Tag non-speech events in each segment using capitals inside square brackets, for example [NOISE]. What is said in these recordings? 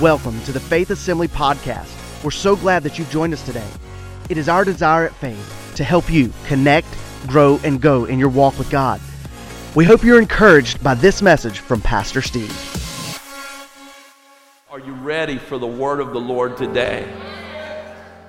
Welcome to the Faith Assembly Podcast. We're so glad that you've joined us today. It is our desire at Faith to help you connect, grow, and go in your walk with God. We hope you're encouraged by this message from Pastor Steve. Are you ready for the word of the Lord today?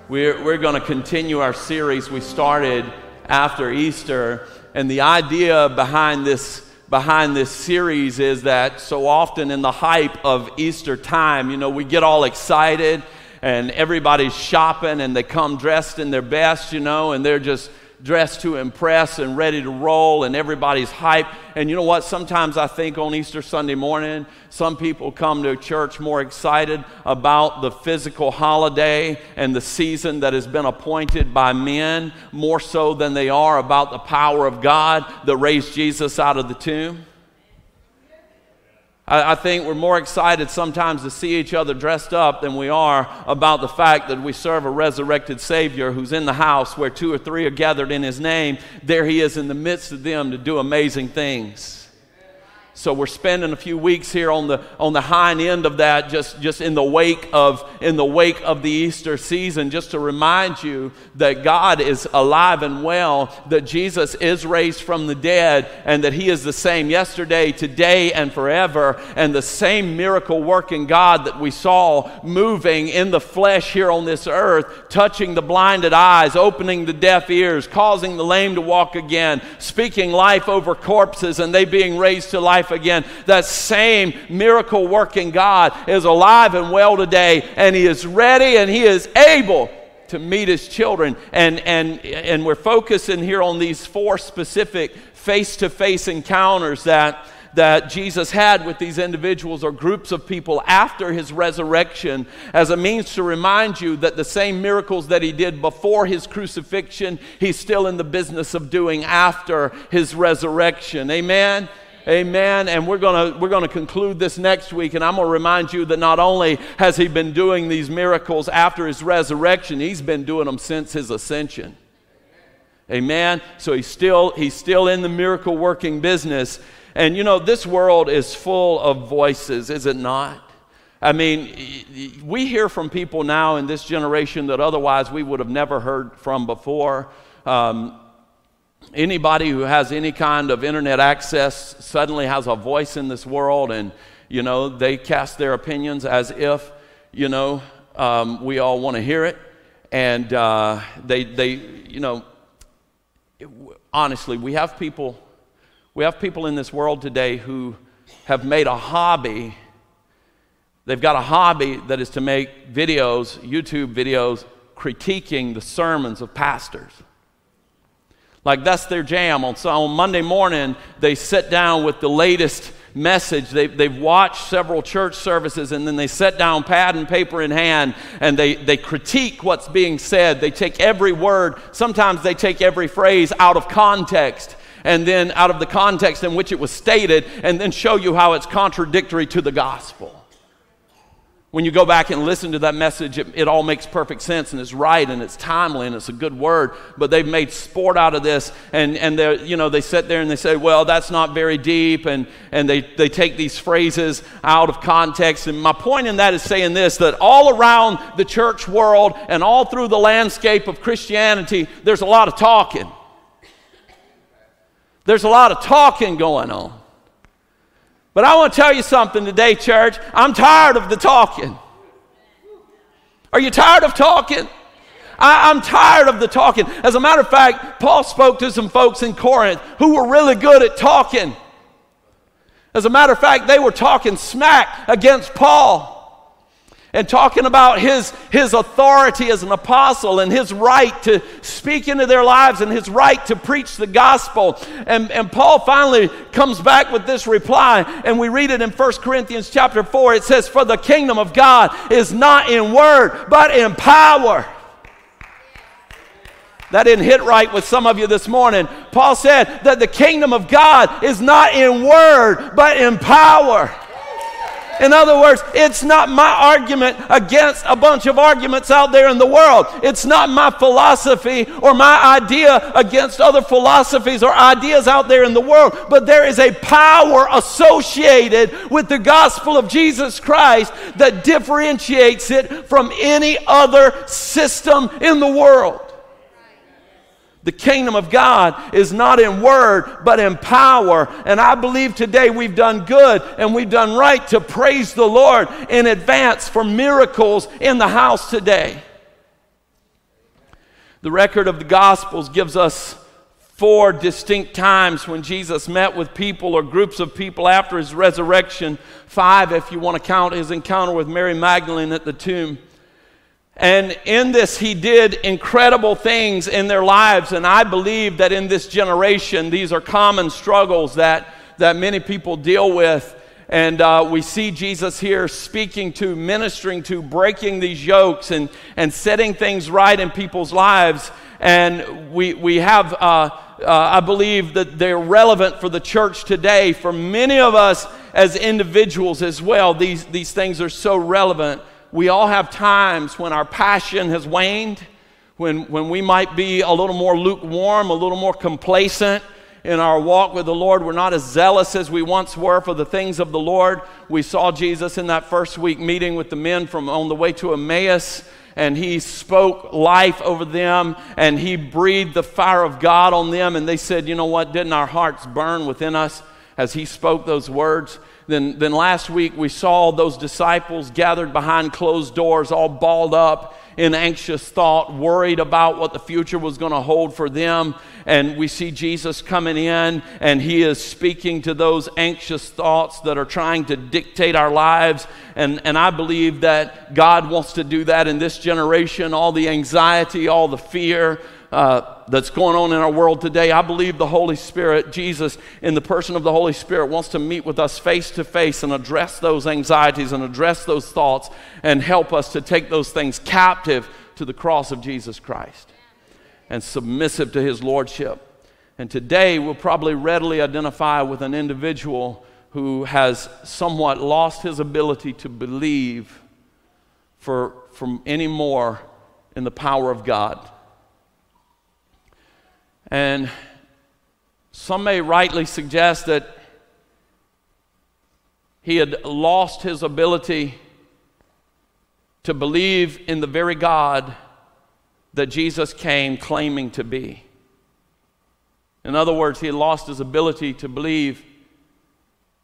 We're, we're going to continue our series we started after Easter. And the idea behind this behind this series is that so often in the hype of Easter time, you know, we get all excited and everybody's shopping and they come dressed in their best, you know, and they're just dressed to impress and ready to roll, and everybody's hype. And you know what? Sometimes I think on Easter Sunday morning, some people come to church more excited about the physical holiday and the season that has been appointed by men more so than they are about the power of God that raised Jesus out of the tomb. I, I think we're more excited sometimes to see each other dressed up than we are about the fact that we serve a resurrected Savior who's in the house where two or three are gathered in His name. There He is in the midst of them to do amazing things. So we're spending a few weeks here on the on the hind end of that, just, just in the wake of in the wake of the Easter season, just to remind you that God is alive and well, that Jesus is raised from the dead, and that He is the same yesterday, today, and forever, and the same miracle working God that we saw moving in the flesh here on this earth, touching the blinded eyes, opening the deaf ears, causing the lame to walk again, speaking life over corpses, and they being raised to life life again. That same miracle working God is alive and well today, and He is ready and He is able to meet His children. And, and, and we're focusing here on these four specific face to face encounters that that Jesus had with these individuals or groups of people after his resurrection as a means to remind you that the same miracles that he did before his crucifixion, he's still in the business of doing after his resurrection. Amen? Amen. And we're going to we're to conclude this next week and I'm going to remind you that not only has he been doing these miracles after his resurrection, he's been doing them since his ascension. Amen. So he's still he's still in the miracle working business. And you know, this world is full of voices, is it not? I mean, we hear from people now in this generation that otherwise we would have never heard from before. Um, anybody who has any kind of internet access suddenly has a voice in this world and you know they cast their opinions as if you know um, we all want to hear it. And uh, they they you know it, honestly we have people we have people in this world today who have made a hobby. They've got a hobby that is to make videos youtube videos critiquing the sermons of pastors like that's their jam. On, so on Monday morning, they sit down with the latest message. They, they've watched several church services and then they sit down, pad and paper in hand, and they, they critique what's being said. They take every word, sometimes they take every phrase out of context and then out of the context in which it was stated, and then show you how it's contradictory to the gospel when you go back and listen to that message, it, it, all makes perfect sense and it's right and it's timely and it's a good word. But they've made sport out of this, and, and they you know, they sit there and they say, well, that's not very deep, and, and they, they take these phrases out of context. And my point in that is saying this that all around the church world and all through the landscape of Christianity, there's a lot of talking. There's a lot of talking going on. But I want to tell you something today, church. I'm tired of the talking. Are you tired of talking? I, am tired of the talking. As a matter of fact, Paul spoke to some folks in Corinth who were really good at talking. As a matter of fact, they were talking smack against Paul and talking about his, his authority as an apostle and his right to speak into their lives and his right to preach the gospel. And, and Paul finally comes back with this reply, and we read it in 1 Corinthians chapter 4. It says, For the kingdom of God is not in word, but in power. That didn't hit right with some of you this morning. Paul said that the kingdom of God is not in word, but in power. In other words, it's not my argument against a bunch of arguments out there in the world. It's not my philosophy or my idea against other philosophies or ideas out there in the world. But there is a power associated with the gospel of Jesus Christ that differentiates it from any other system in the world. The kingdom of God is not in word, but in power. And I believe today we've done good and we've done right to praise the Lord in advance for miracles in the house today. The record of the Gospels gives us four distinct times when Jesus met with people or groups of people after his resurrection. Five, if you want to count his encounter with Mary Magdalene at the tomb. And in this, he did incredible things in their lives. And I believe that in this generation, these are common struggles that, that many people deal with. And uh, we see Jesus here speaking to, ministering to, breaking these yokes and, and setting things right in people's lives. And we, we have, uh, uh, I believe, that they're relevant for the church today. For many of us as individuals as well, these, these things are so relevant we all have times when our passion has waned, when, when we might be a little more lukewarm, a little more complacent in our walk with the Lord. We're not as zealous as we once were for the things of the Lord. We saw Jesus in that first week meeting with the men from on the way to Emmaus and he spoke life over them and he breathed the fire of God on them and they said, "You know what? Didn't our hearts burn within us as he spoke those words?" Then, then last week we saw those disciples gathered behind closed doors, all balled up in anxious thought, worried about what the future was going to hold for them. And we see Jesus coming in, and he is speaking to those anxious thoughts that are trying to dictate our lives. And, and I believe that God wants to do that in this generation. All the anxiety, all the fear, uh, that's going on in our world today, I believe the Holy Spirit, Jesus, in the person of the Holy Spirit, wants to meet with us face to face and address those anxieties and address those thoughts and help us to take those things captive to the cross of Jesus Christ and submissive to his lordship. And today we'll probably readily identify with an individual who has somewhat lost his ability to believe for, from any more in the power of God. And some may rightly suggest that he had lost his ability to believe in the very God that Jesus came claiming to be. In other words, he lost his ability to believe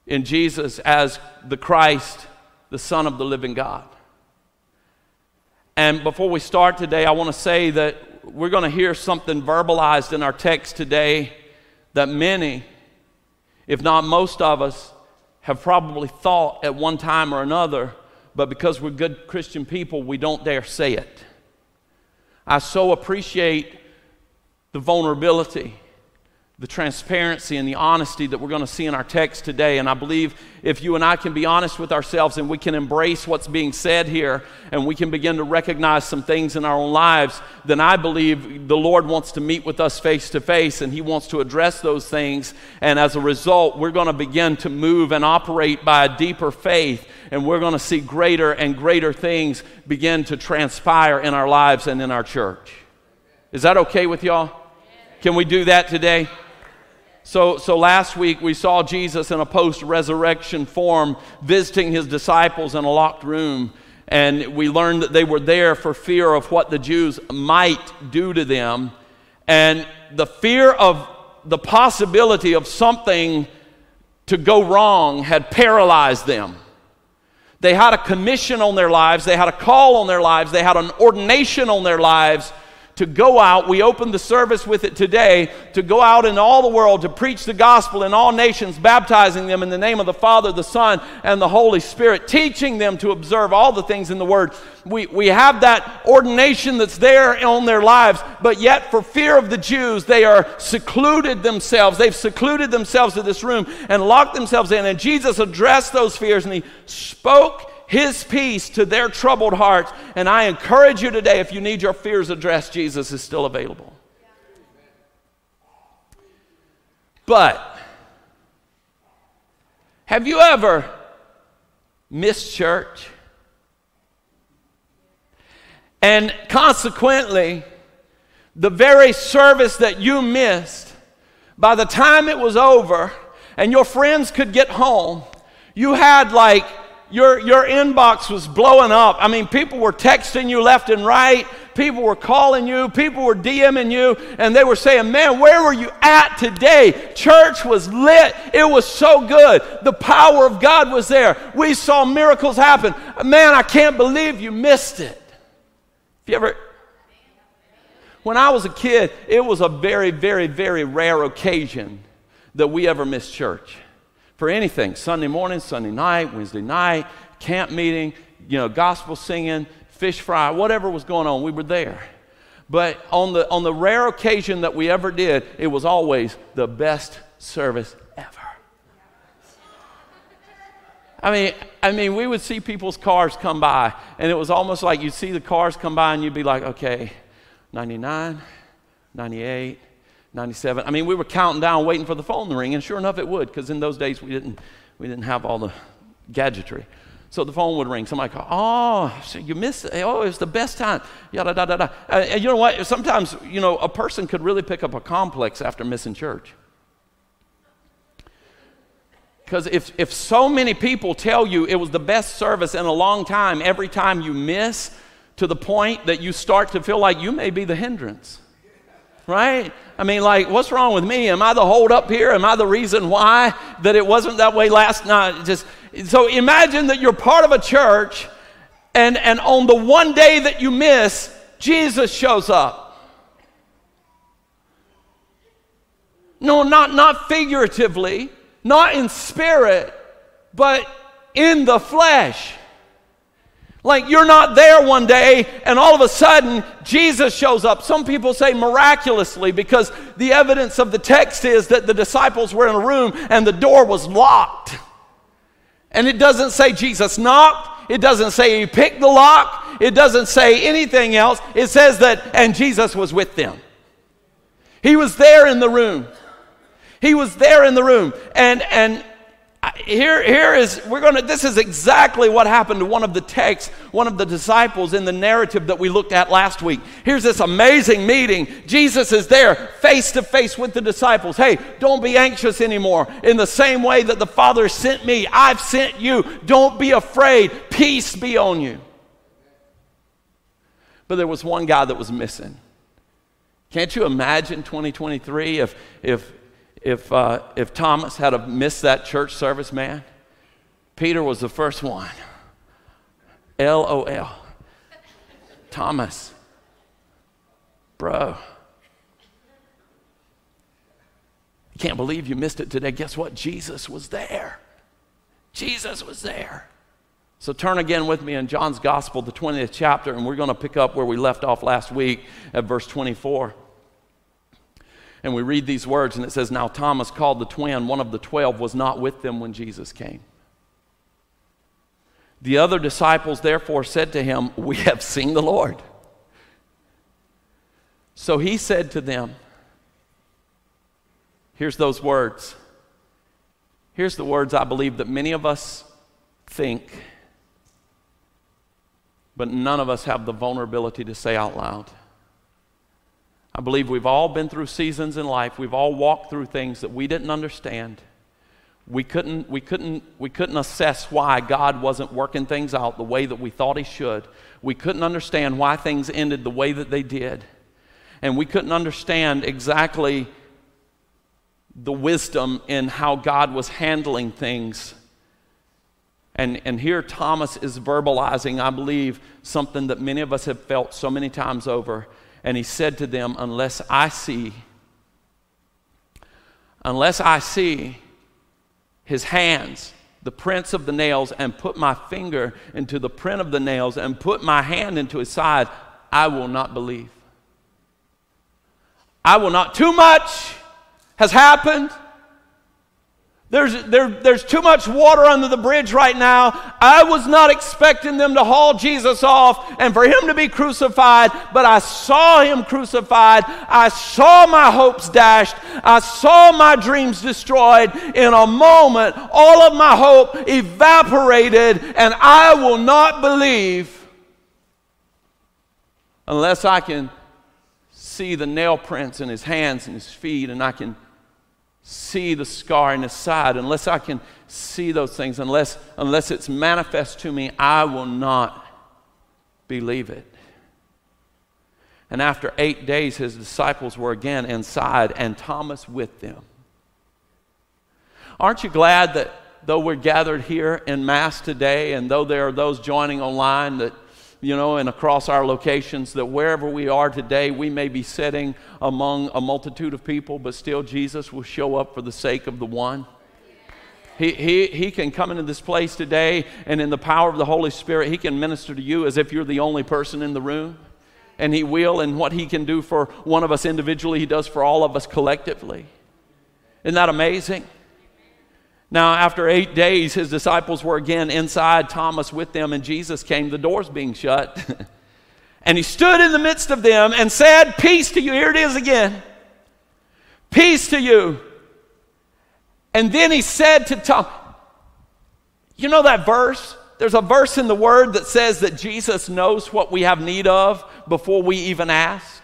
in Jesus as the Christ, the Son of the living God. And before we start today, I want to say that we're going to hear something verbalized in our text today that many, if not most of us, have probably thought at one time or another, but because we're good Christian people, we don't dare say it. I so appreciate the vulnerability the transparency and the honesty that we're going to see in our text today. And I believe if you and I can be honest with ourselves and we can embrace what's being said here and we can begin to recognize some things in our own lives, then I believe the Lord wants to meet with us face to face and He wants to address those things. And as a result, we're going to begin to move and operate by a deeper faith and we're going to see greater and greater things begin to transpire in our lives and in our church. Is that okay with y'all? Can we do that today? So, so last week we saw Jesus in a post resurrection form visiting his disciples in a locked room. And we learned that they were there for fear of what the Jews might do to them. And the fear of the possibility of something to go wrong had paralyzed them. They had a commission on their lives, they had a call on their lives, they had an ordination on their lives to go out. We opened the service with it today to go out in all the world to preach the gospel in all nations, baptizing them in the name of the Father, the Son, and the Holy Spirit, teaching them to observe all the things in the Word. We, we have that ordination that's there on their lives, but yet, for fear of the Jews, they are secluded themselves. They've secluded themselves to this room and locked themselves in. And Jesus addressed those fears and He spoke his peace to their troubled hearts. And I encourage you today, if you need your fears addressed, Jesus is still available. But have you ever missed church. And consequently, the very service that you missed, by the time it was over and your friends could get home, you had like your, your inbox was blowing up. I mean, people were texting you left and right. People were calling you. People were DMing you. And they were saying, Man, where were you at today? Church was lit. It was so good. The power of God was there. We saw miracles happen. Man, I can't believe you missed it. Have you ever. When I was a kid, it was a very, very, very rare occasion that we ever missed church for anything Sunday morning, Sunday night, Wednesday night, camp meeting, you know, gospel singing, fish fry, whatever was going on, we were there. But on the, on the rare occasion that we ever did, it was always the best service ever. I mean, I mean, we would see people's cars come by, and it was almost like you'd see the cars come by, and you'd be like, okay, 99, 98, 97. I mean, we were counting down, waiting for the phone to ring, and sure enough, it would, because in those days we didn't, we didn't have all the gadgetry. So the phone would ring. Somebody call, oh, so you missed it. Oh, it was the best time. Yada, da, da, da. Uh, and you know what? Sometimes, you know, a person could really pick up a complex after missing church. Because if, if so many people tell you it was the best service in a long time, every time you miss, to the point that you start to feel like you may be the hindrance right? I mean, like, what's wrong with me? Am I the hold up here? Am I the reason why that it wasn't that way last night? Just so imagine that you're part of a church, and and on the one day that you miss, Jesus shows up. No, not not figuratively, not in spirit, but in the flesh. Like you're not there one day and all of a sudden Jesus shows up. Some people say miraculously because the evidence of the text is that the disciples were in a room and the door was locked. And it doesn't say Jesus knocked, it doesn't say he picked the lock, it doesn't say anything else. It says that, and Jesus was with them. He was there in the room. He was there in the room. And, and here, here is, we're going to, this is exactly what happened to one of the texts, one of the disciples in the narrative that we looked at last week. Here's this amazing meeting. Jesus is there face to face with the disciples. Hey, don't be anxious anymore. In the same way that the Father sent me, I've sent you. Don't be afraid. Peace be on you. But there was one guy that was missing. Can't you imagine 2023 if, if if, uh, if Thomas had missed that church service, man, Peter was the first one. LOL. Thomas, bro. You can't believe you missed it today. Guess what? Jesus was there. Jesus was there. So turn again with me in John's Gospel, the 20th chapter, and we're going to pick up where we left off last week at verse 24. And we read these words, and it says, Now Thomas, called the twin, one of the twelve, was not with them when Jesus came. The other disciples therefore said to him, We have seen the Lord. So he said to them, Here's those words. Here's the words I believe that many of us think, but none of us have the vulnerability to say out loud. I believe we've all been through seasons in life. We've all walked through things that we didn't understand. We couldn't, we, couldn't, we couldn't assess why God wasn't working things out the way that we thought He should. We couldn't understand why things ended the way that they did. And we couldn't understand exactly the wisdom in how God was handling things. And, and here Thomas is verbalizing, I believe, something that many of us have felt so many times over and he said to them, Unless I see, unless I see his hands, the prints of the nails, and put my finger into the print of the nails, and put my hand into his side, I will not believe. I will not. Too much has happened. There's, there, there's too much water under the bridge right now. I was not expecting them to haul Jesus off and for him to be crucified, but I saw him crucified. I saw my hopes dashed. I saw my dreams destroyed. In a moment, all of my hope evaporated, and I will not believe unless I can see the nail prints in his hands and his feet, and I can see the scar in his side, unless I can see those things, unless, unless it's manifest to me, I will not believe it. And after eight days, his disciples were again inside, and Thomas with them. Aren't you glad that though we're gathered here in Mass today, and though there are those joining online that you know, and across our locations, that wherever we are today, we may be sitting among a multitude of people, but still Jesus will show up for the sake of the one. He, he, he can come into this place today, and in the power of the Holy Spirit, He can minister to you as if you're the only person in the room. And He will, and what He can do for one of us individually, He does for all of us collectively. Isn't that amazing? Now, after eight days, his disciples were again inside, Thomas with them, and Jesus came, the doors being shut. [LAUGHS] and he stood in the midst of them and said, Peace to you. Here it is again. Peace to you. And then he said to Thomas, You know that verse? There's a verse in the Word that says that Jesus knows what we have need of before we even ask.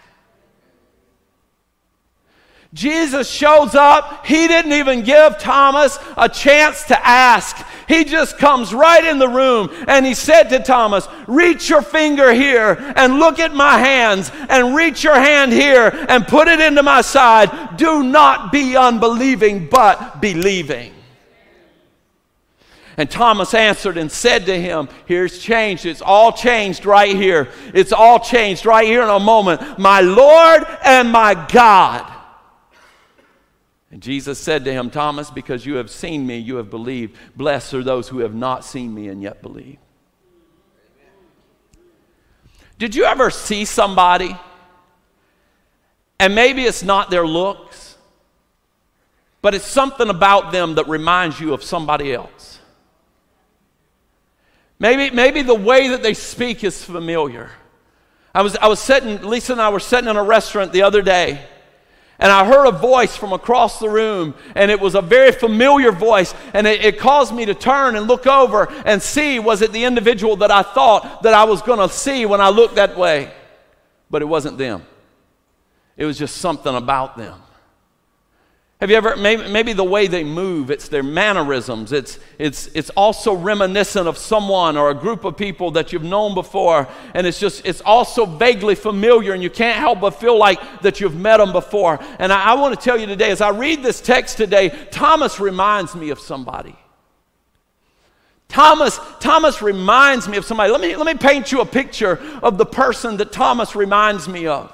Jesus shows up. He didn't even give Thomas a chance to ask. He just comes right in the room and he said to Thomas, Reach your finger here and look at my hands, and reach your hand here and put it into my side. Do not be unbelieving, but believing. And Thomas answered and said to him, Here's changed. It's all changed right here. It's all changed right here in a moment. My Lord and my God. And Jesus said to him, Thomas, because you have seen me, you have believed. Blessed are those who have not seen me and yet believe. Did you ever see somebody and maybe it's not their looks, but it's something about them that reminds you of somebody else? Maybe, maybe the way that they speak is familiar. I was, I was sitting, Lisa and I were sitting in a restaurant the other day and I heard a voice from across the room, and it was a very familiar voice, and it, it, caused me to turn and look over and see was it the individual that I thought that I was going to see when I looked that way? But it wasn't them. It was just something about them. Have you ever, maybe, maybe, the way they move, it's their mannerisms, it's, it's, it's also reminiscent of someone or a group of people that you've known before, and it's just, it's also vaguely familiar, and you can't help but feel like that you've met them before. And I, I want to tell you today, as I read this text today, Thomas reminds me of somebody. Thomas, Thomas reminds me of somebody. Let me, let me paint you a picture of the person that Thomas reminds me of.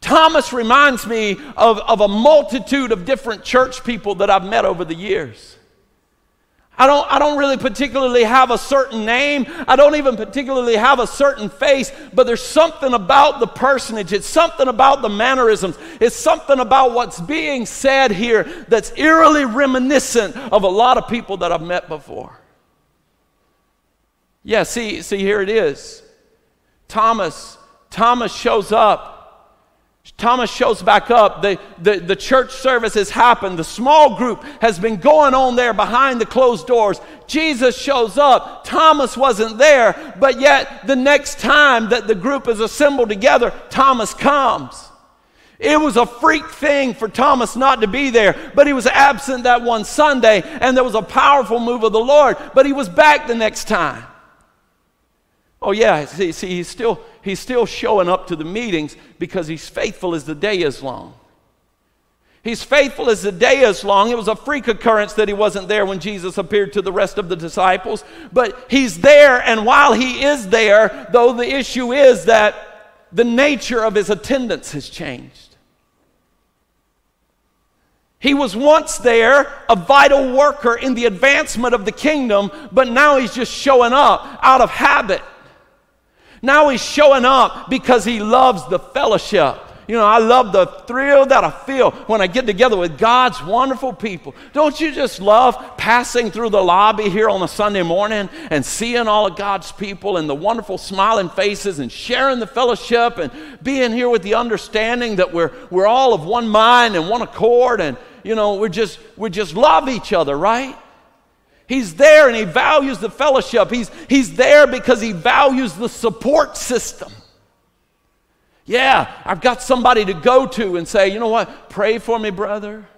Thomas reminds me of, of a multitude of different church people that I've met over the years. I don't, I don't really particularly have a certain name. I don't even particularly have a certain face, but there's something about the personage. It's something about the mannerisms. It's something about what's being said here that's eerily reminiscent of a lot of people that I've met before. Yeah, see, see, here it is. Thomas, Thomas shows up Thomas shows back up. The, the, the church service has happened. The small group has been going on there behind the closed doors. Jesus shows up. Thomas wasn't there, but yet the next time that the group is assembled together, Thomas comes. It was a freak thing for Thomas not to be there, but he was absent that one Sunday, and there was a powerful move of the Lord, but he was back the next time. Oh, yeah, see, see he's, still, he's still showing up to the meetings because he's faithful as the day is long. He's faithful as the day is long. It was a freak occurrence that he wasn't there when Jesus appeared to the rest of the disciples, but he's there, and while he is there, though the issue is that the nature of his attendance has changed. He was once there, a vital worker in the advancement of the kingdom, but now he's just showing up out of habit now he's showing up because he loves the fellowship. You know, I love the thrill that I feel when I get together with God's wonderful people. Don't you just love passing through the lobby here on a Sunday morning and seeing all of God's people and the wonderful smiling faces and sharing the fellowship and being here with the understanding that we're, we're all of one mind and one accord and, you know, we're just, we just love each other, right? He's there and he values the fellowship. He's, he's there because he values the support system. Yeah, I've got somebody to go to and say, you know what, pray for me, brother.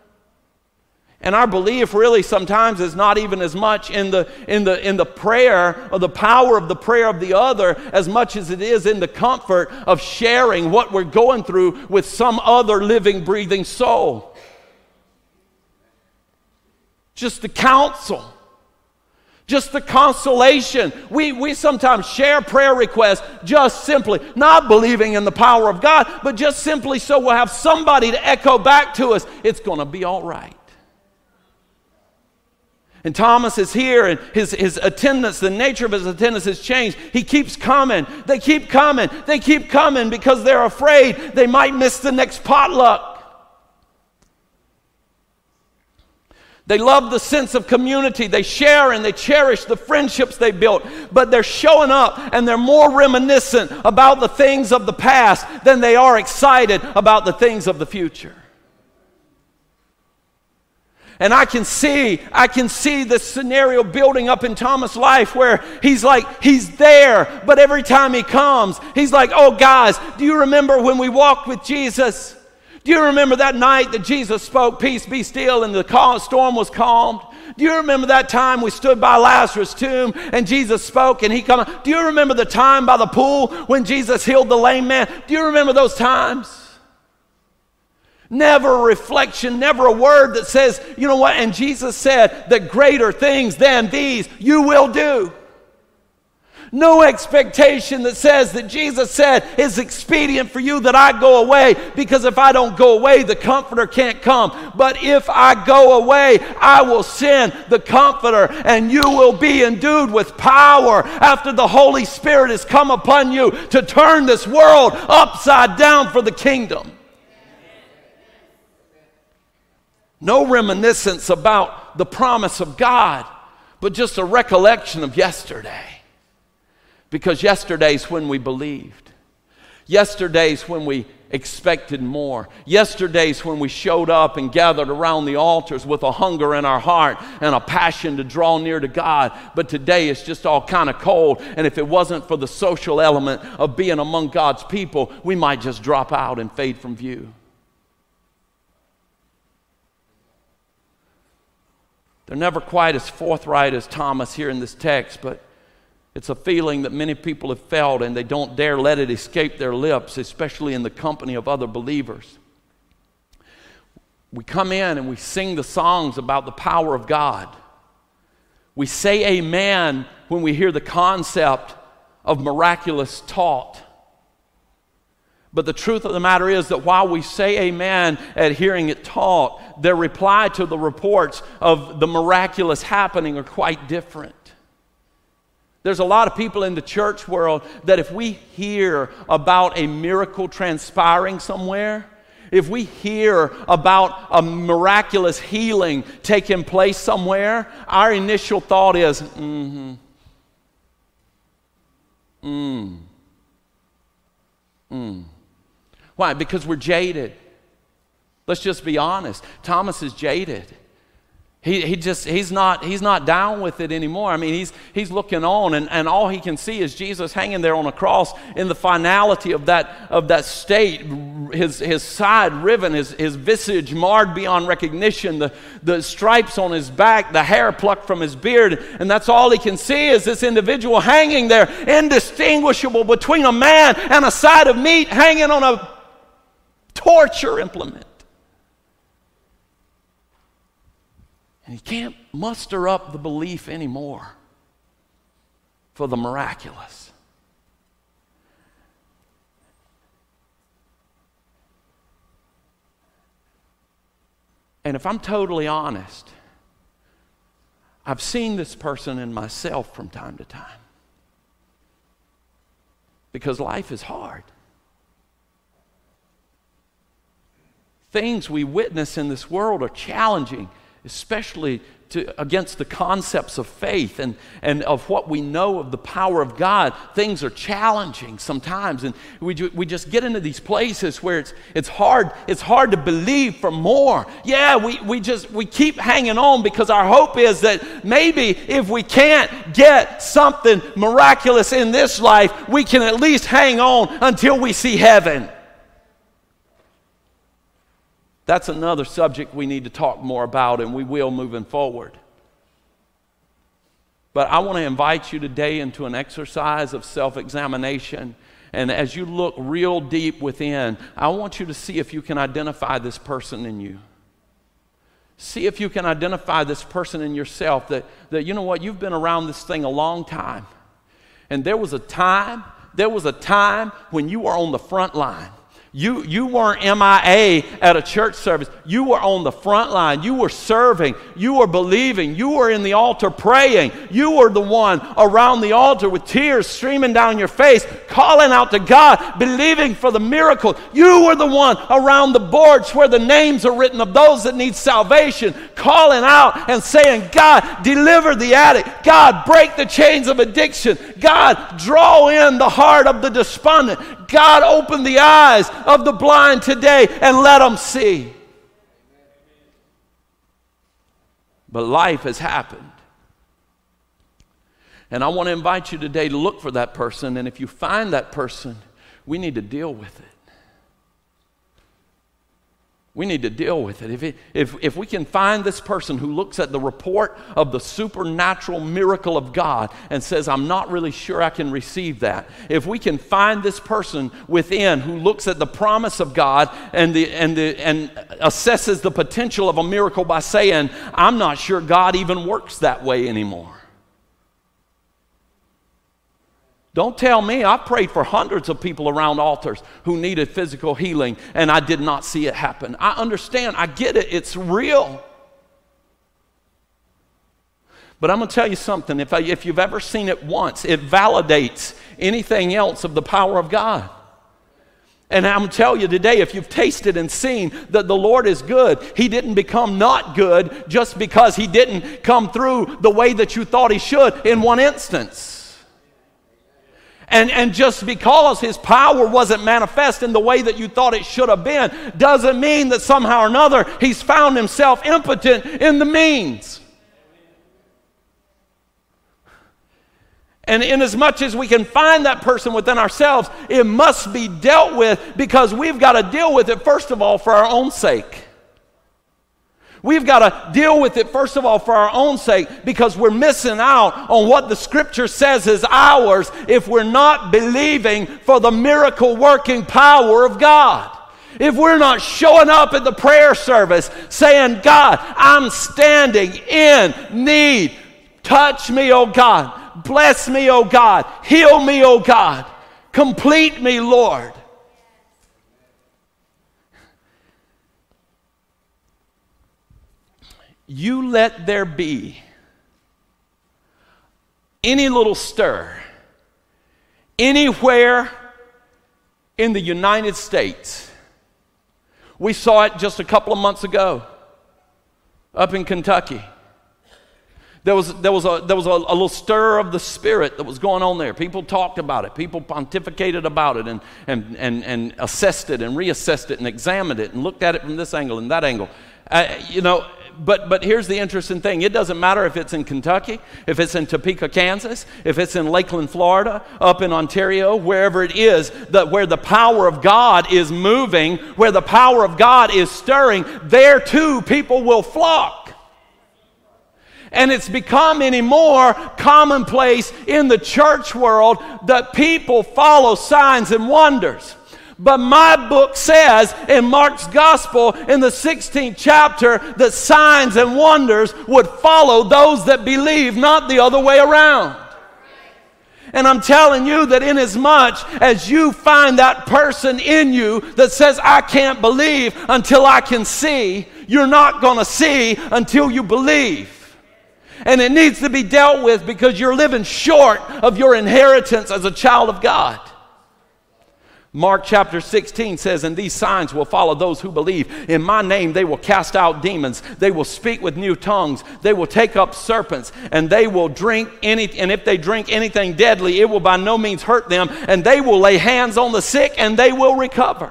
And our belief really sometimes is not even as much in the, in, the, in the prayer or the power of the prayer of the other as much as it is in the comfort of sharing what we're going through with some other living, breathing soul. Just the counsel just the consolation. We, we sometimes share prayer requests just simply, not believing in the power of God, but just simply so we'll have somebody to echo back to us, it's going to be all right. And Thomas is here, and his, his attendance, the nature of his attendance has changed. He keeps coming. They keep coming. They keep coming because they're afraid they might miss the next potluck. They love the sense of community. They share and they cherish the friendships they built. But they're showing up and they're more reminiscent about the things of the past than they are excited about the things of the future. And I can see, I can see this scenario building up in Thomas' life where he's like, he's there, but every time he comes, he's like, oh, guys, do you remember when we walked with Jesus? Do you remember that night that Jesus spoke, Peace be still, and the storm was calmed? Do you remember that time we stood by Lazarus' tomb and Jesus spoke and he come? Do you remember the time by the pool when Jesus healed the lame man? Do you remember those times? Never a reflection, never a word that says, you know what? And Jesus said that greater things than these you will do. No expectation that says that Jesus said it's expedient for you that I go away because if I don't go away, the Comforter can't come. But if I go away, I will send the Comforter and you will be endued with power after the Holy Spirit has come upon you to turn this world upside down for the kingdom. No reminiscence about the promise of God, but just a recollection of yesterday. Because yesterday's when we believed. Yesterday's when we expected more. Yesterday's when we showed up and gathered around the altars with a hunger in our heart and a passion to draw near to God. But today it's just all kind of cold. And if it wasn't for the social element of being among God's people, we might just drop out and fade from view. They're never quite as forthright as Thomas here in this text, but it's a feeling that many people have felt and they don't dare let it escape their lips, especially in the company of other believers. We come in and we sing the songs about the power of God. We say amen when we hear the concept of miraculous taught. But the truth of the matter is that while we say amen at hearing it taught, their reply to the reports of the miraculous happening are quite different. There's a lot of people in the church world that if we hear about a miracle transpiring somewhere, if we hear about a miraculous healing taking place somewhere, our initial thought is, mm-hmm. Mm. Mm. Why? Because we're jaded. Let's just be honest. Thomas is jaded. He, he just he's not he's not down with it anymore. I mean, he's he's looking on and, and all he can see is Jesus hanging there on a cross in the finality of that of that state, his his side riven, his, his visage marred beyond recognition, the, the stripes on his back, the hair plucked from his beard, and that's all he can see is this individual hanging there, indistinguishable between a man and a side of meat hanging on a torture implement. And he can't muster up the belief anymore for the miraculous. And if I'm totally honest, I've seen this person in myself from time to time. Because life is hard. things we witness in this world are challenging, especially to, against the concepts of faith and, and of what we know of the power of God. Things are challenging sometimes, and we, we just get into these places where it's, it's, hard, it's hard to believe for more. Yeah, we, we just we keep hanging on because our hope is that maybe if we can't get something miraculous in this life, we can at least hang on until we see heaven. That's another subject we need to talk more about, and we will moving forward. But I want to invite you today into an exercise of self examination. And as you look real deep within, I want you to see if you can identify this person in you. See if you can identify this person in yourself that, that you know what, you've been around this thing a long time. And there was a time, there was a time when you were on the front line. You, you weren't MIA at a church service. You were on the front line. You were serving. You were believing. You were in the altar praying. You were the one around the altar with tears streaming down your face, calling out to God, believing for the miracle. You were the one around the boards where the names are written of those that need salvation, calling out and saying, God, deliver the addict. God, break the chains of addiction. God, draw in the heart of the despondent. God, open the eyes of the blind today and let them see. But life has happened. And I want to invite you today to look for that person. And if you find that person, we need to deal with it. We need to deal with it. If, it, if, if we can find this person who looks at the report of the supernatural miracle of God and says, I'm not really sure I can receive that. If we can find this person within who looks at the promise of God and, the, and, the, and assesses the potential of a miracle by saying, I'm not sure God even works that way anymore. Don't tell me. I've prayed for hundreds of people around altars who needed physical healing and I did not see it happen. I understand. I get it. It's real. But I'm going to tell you something. If, I, if you've ever seen it once, it validates anything else of the power of God. And I'm going to tell you today if you've tasted and seen that the Lord is good, He didn't become not good just because He didn't come through the way that you thought He should in one instance. And, and just because his power wasn't manifest in the way that you thought it should have been, doesn't mean that somehow or another he's found himself impotent in the means. And in as much as we can find that person within ourselves, it must be dealt with because we've got to deal with it, first of all, for our own sake. We've got to deal with it, first of all, for our own sake, because we're missing out on what the scripture says is ours if we're not believing for the miracle working power of God. If we're not showing up at the prayer service saying, God, I'm standing in need. Touch me, oh God. Bless me, oh God. Heal me, oh God. Complete me, Lord. You let there be any little stir anywhere in the United States. We saw it just a couple of months ago up in Kentucky. There was, there was, a, there was a, a, little stir of the spirit that was going on there. People talked about it. People pontificated about it and, and, and, and assessed it and reassessed it and examined it and looked at it from this angle and that angle. Uh, you know, but, but here's the interesting thing it doesn't matter if it's in Kentucky, if it's in Topeka, Kansas, if it's in Lakeland, Florida, up in Ontario, wherever it is, that where the power of God is moving, where the power of God is stirring, there too people will flock. And it's become anymore commonplace in the church world that people follow signs and wonders. But my book says in Mark's gospel in the 16th chapter that signs and wonders would follow those that believe, not the other way around. And I'm telling you that inasmuch as you find that person in you that says, I can't believe until I can see, you're not going to see until you believe. And it needs to be dealt with because you're living short of your inheritance as a child of God. Mark chapter 16 says, And these signs will follow those who believe. In my name they will cast out demons. They will speak with new tongues. They will take up serpents. And they will drink any, and if they drink anything deadly, it will by no means hurt them. And they will lay hands on the sick and they will recover.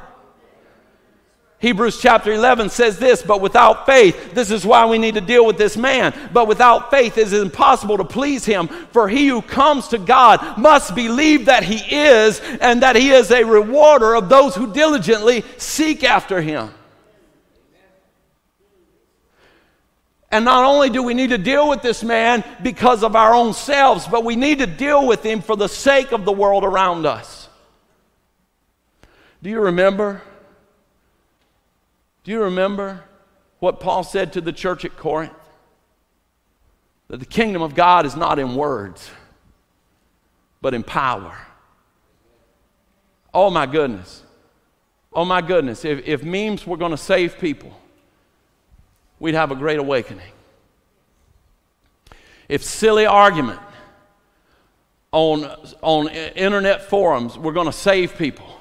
Hebrews chapter 11 says this, but without faith, this is why we need to deal with this man. But without faith, it is impossible to please him. For he who comes to God must believe that he is, and that he is a rewarder of those who diligently seek after him. And not only do we need to deal with this man because of our own selves, but we need to deal with him for the sake of the world around us. Do you remember? Do you remember what Paul said to the church at Corinth? That the kingdom of God is not in words, but in power. Oh my goodness. Oh my goodness. If, if memes were going to save people, we'd have a great awakening. If silly argument on, on internet forums were going to save people,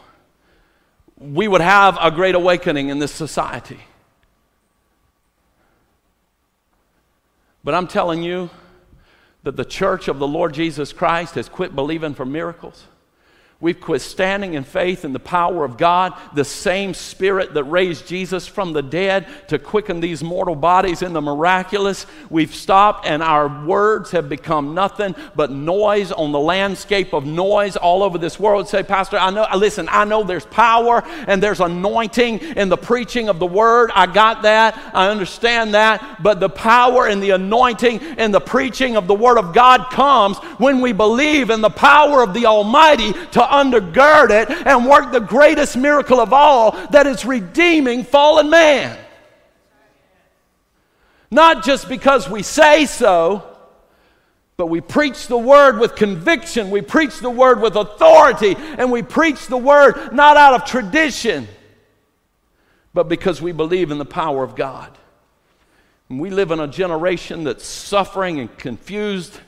we would have a great awakening in this society. But I'm telling you that the church of the Lord Jesus Christ has quit believing for miracles. We've quit standing in faith in the power of God, the same Spirit that raised Jesus from the dead to quicken these mortal bodies in the miraculous. We've stopped, and our words have become nothing but noise on the landscape of noise all over this world. Say, Pastor, I know, listen, I know there's power and there's anointing in the preaching of the word. I got that. I understand that. But the power and the anointing and the preaching of the word of God comes when we believe in the power of the Almighty to undergird it and work the greatest miracle of all that is redeeming fallen man. Not just because we say so, but we preach the word with conviction. We preach the word with authority. And we preach the word not out of tradition, but because we believe in the power of God. We live in a generation that's suffering and confused.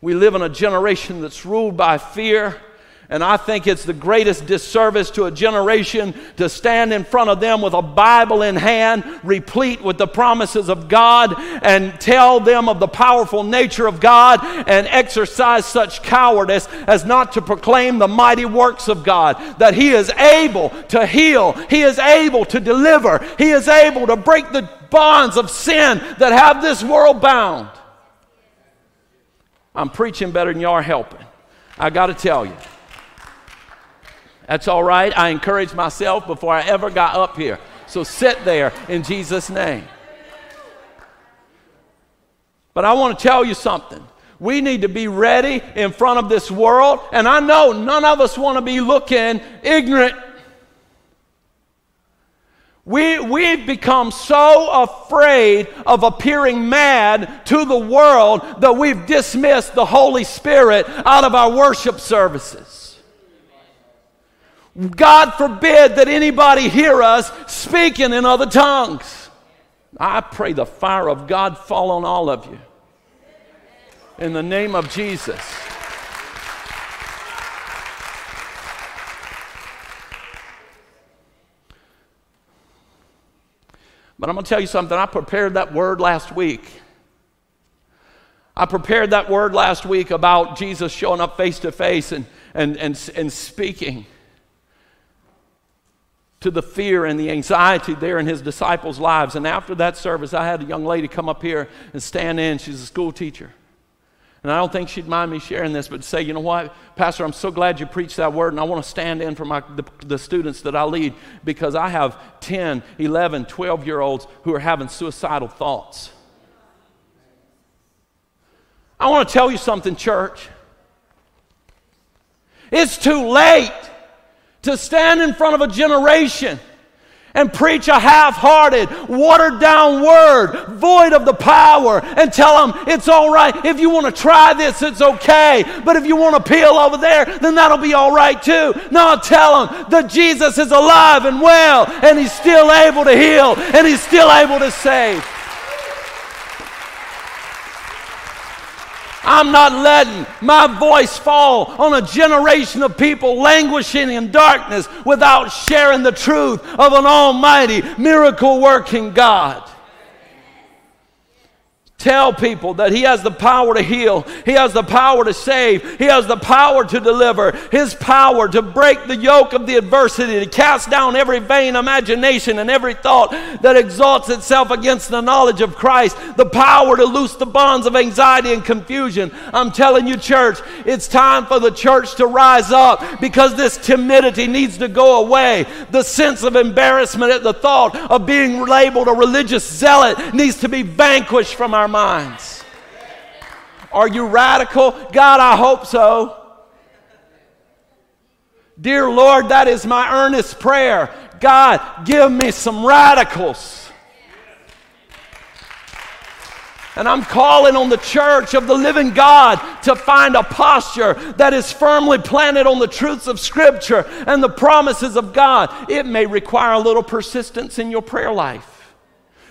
We live in a generation that's ruled by fear. And I think it's the greatest disservice to a generation to stand in front of them with a Bible in hand, replete with the promises of God, and tell them of the powerful nature of God and exercise such cowardice as not to proclaim the mighty works of God. That He is able to heal, He is able to deliver, He is able to break the bonds of sin that have this world bound. I'm preaching better than you are helping. I got to tell you. That's all right. I encouraged myself before I ever got up here. So sit there in Jesus' name. But I want to tell you something. We need to be ready in front of this world. And I know none of us want to be looking ignorant. We, we've become so afraid of appearing mad to the world that we've dismissed the Holy Spirit out of our worship services. God forbid that anybody hear us speaking in other tongues. I pray the fire of God fall on all of you. In the name of Jesus. But I'm going to tell you something. I prepared that word last week. I prepared that word last week about Jesus showing up face to face and, and, and, and speaking to the fear and the anxiety there in his disciples' lives. And after that service, I had a young lady come up here and stand in. She's a school teacher. And I don't think she'd mind me sharing this, but say, you know what, Pastor, I'm so glad you preached that word, and I want to stand in for my, the, the students that I lead because I have 10, 11, 12 year olds who are having suicidal thoughts. I want to tell you something, church. It's too late to stand in front of a generation and preach a half hearted, watered down word, void of the power, and tell them it's all right. If you want to try this, it's okay. But if you want to peel over there, then that'll be all right too. No, tell them that Jesus is alive and well, and He's still able to heal, and He's still able to save. I'm not letting my voice fall on a generation of people languishing in darkness without sharing the truth of an almighty, miracle working God. Tell people that He has the power to heal, He has the power to save, He has the power to deliver, His power to break the yoke of the adversity, to cast down every vain imagination and every thought that exalts itself against the knowledge of Christ, the power to loose the bonds of anxiety and confusion. I'm telling you, church, it's time for the church to rise up because this timidity needs to go away. The sense of embarrassment at the thought of being labeled a religious zealot needs to be vanquished from our minds. Are you radical? God, I hope so. Dear Lord, that is my earnest prayer. God, give me some radicals. And I'm calling on the church of the living God to find a posture that is firmly planted on the truths of Scripture and the promises of God. It may require a little persistence in your prayer life.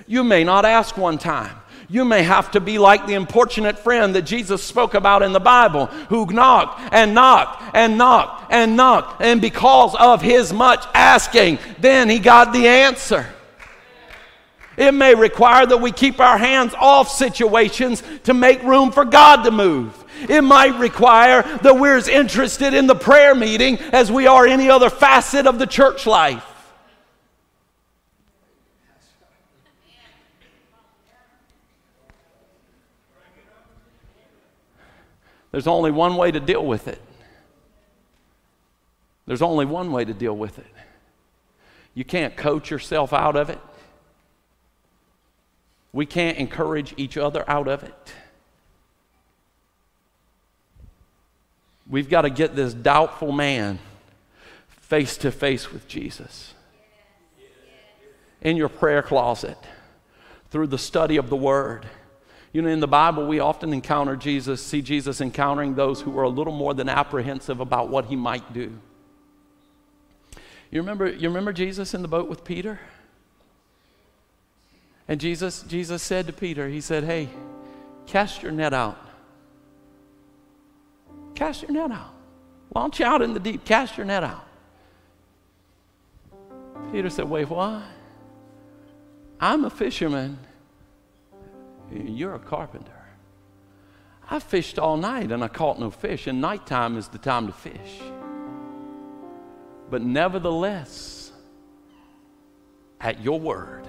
You may not ask one time. You may have to be like the importunate friend that Jesus spoke about in the Bible, who knocked and knocked and knocked and knocked, and because of his much asking, then he got the answer. It may require that we keep our hands off situations to make room for God to move. It might require that we're as interested in the prayer meeting as we are any other facet of the church life. There's only one way to deal with it. There's only one way to deal with it. You can't coach yourself out of it. We can't encourage each other out of it. We've got to get this doubtful man face to face with Jesus. In your prayer closet, through the study of the Word you know, in the Bible, we often encounter Jesus, see Jesus encountering those who are a little more than apprehensive about what he might do. You remember, you remember Jesus in the boat with Peter? And Jesus, Jesus said to Peter, He said, Hey, cast your net out. Cast your net out. Launch out in the deep. Cast your net out. Peter said, Wait, what? I'm a fisherman. You're a carpenter. I fished all night and I caught no fish, and nighttime is the time to fish. But nevertheless, at your word.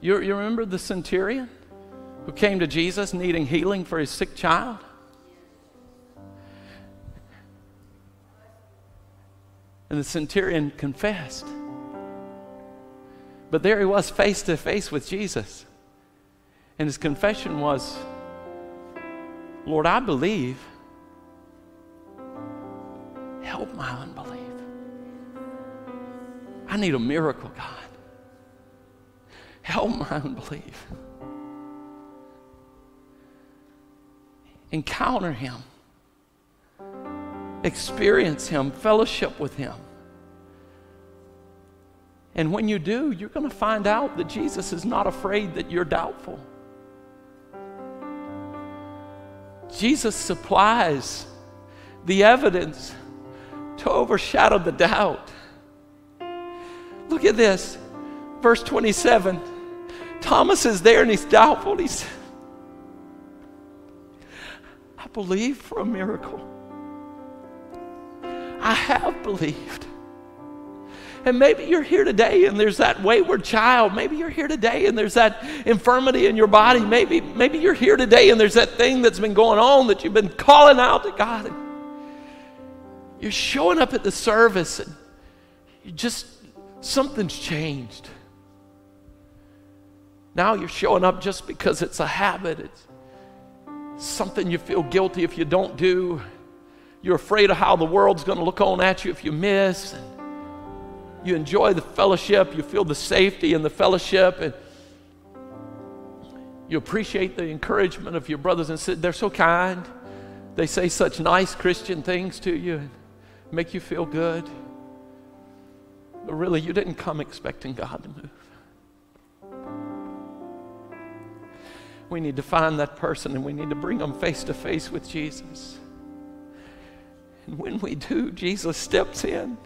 You, you remember the centurion who came to Jesus needing healing for his sick child? And the centurion confessed. But there he was face to face with Jesus. And his confession was, Lord, I believe. Help my unbelief. I need a miracle, God. Help my unbelief. Encounter him. Experience him. Fellowship with him. And when you do, you're going to find out that Jesus is not afraid that you're doubtful. Jesus supplies the evidence to overshadow the doubt. Look at this, verse 27. Thomas is there and he's doubtful. He's, I believe for a miracle. I have believed. And maybe you're here today and there's that wayward child. Maybe you're here today and there's that infirmity in your body. Maybe, maybe you're here today and there's that thing that's been going on that you've been calling out to God. You're showing up at the service and you just, something's changed. Now you're showing up just because it's a habit. It's something you feel guilty if you don't do. You're afraid of how the world's going to look on at you if you miss. And you enjoy the fellowship, you feel the safety in the fellowship, and you appreciate the encouragement of your brothers and sisters. They're so kind. They say such nice Christian things to you and make you feel good. But really, you didn't come expecting God to move. We need to find that person and we need to bring them face to face with Jesus. And when we do, Jesus steps in.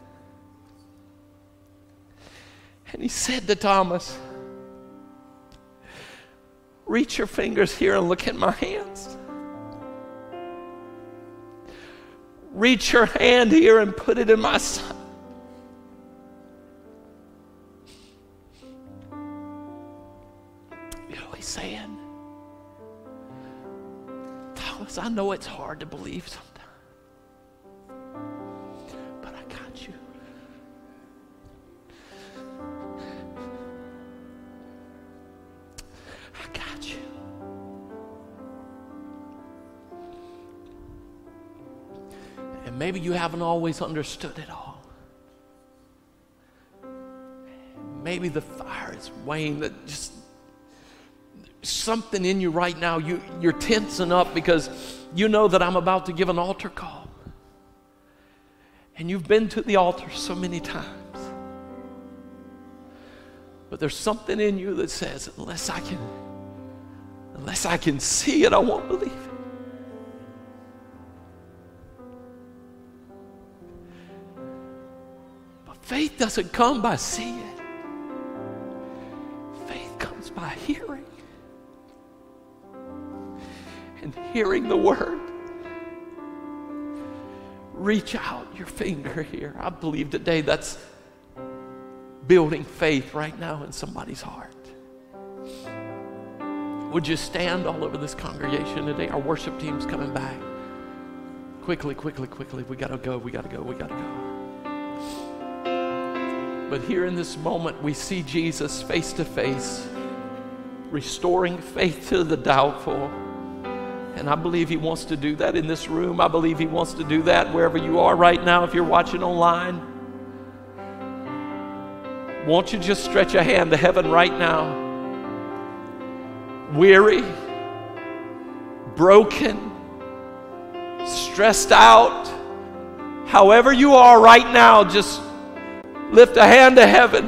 And he said to Thomas, Reach your fingers here and look at my hands. Reach your hand here and put it in my side. You know he's saying? Thomas, I know it's hard to believe sometimes. And maybe you haven't always understood it all. Maybe the fire is weighing that just something in you right now. You, you're tensing up because you know that I'm about to give an altar call. And you've been to the altar so many times. But there's something in you that says, unless I can, unless I can see it, I won't believe faith doesn't come by seeing. Faith comes by hearing. And hearing the word. Reach out your finger here. I believe today that's building faith right now in somebody's heart. Would you stand all over this congregation today? Our worship team's coming back. Quickly, quickly, quickly. We got to go. We got to go. We got to go. But here in this moment, we see Jesus face to face, restoring faith to the doubtful. And I believe He wants to do that in this room. I believe He wants to do that wherever you are right now, if you're watching online. Won't you just stretch a hand to heaven right now? Weary, broken, stressed out, however you are right now, just lift a hand to heaven.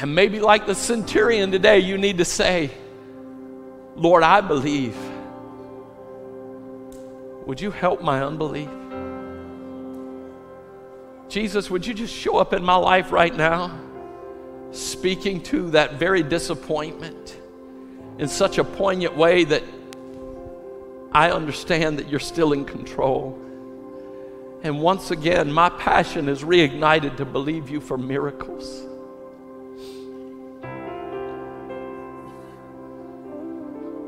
And maybe, like the centurion today, you need to say, Lord, I believe. Would you help my unbelief? Jesus, would you just show up in my life right now, speaking to that very disappointment in such a poignant way that I understand that you're still in control. And once again, my passion is reignited to believe you for miracles.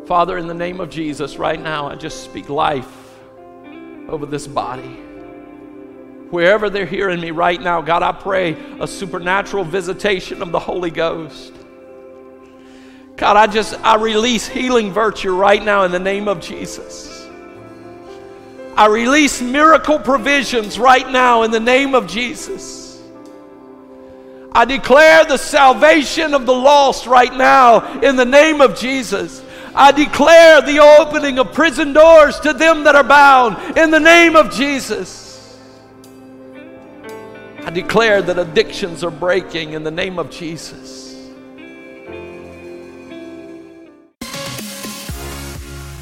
Father, in the name of Jesus, right now, I just speak life over this body. Wherever they're hearing me right now, God, I pray a supernatural visitation of the Holy Ghost. God, I just, I release healing virtue right now in the name of Jesus. I release miracle provisions right now in the name of Jesus. I declare the salvation of the lost right now in the name of Jesus. I declare the opening of prison doors to them that are bound in the name of Jesus. I declare that addictions are breaking in the name of Jesus.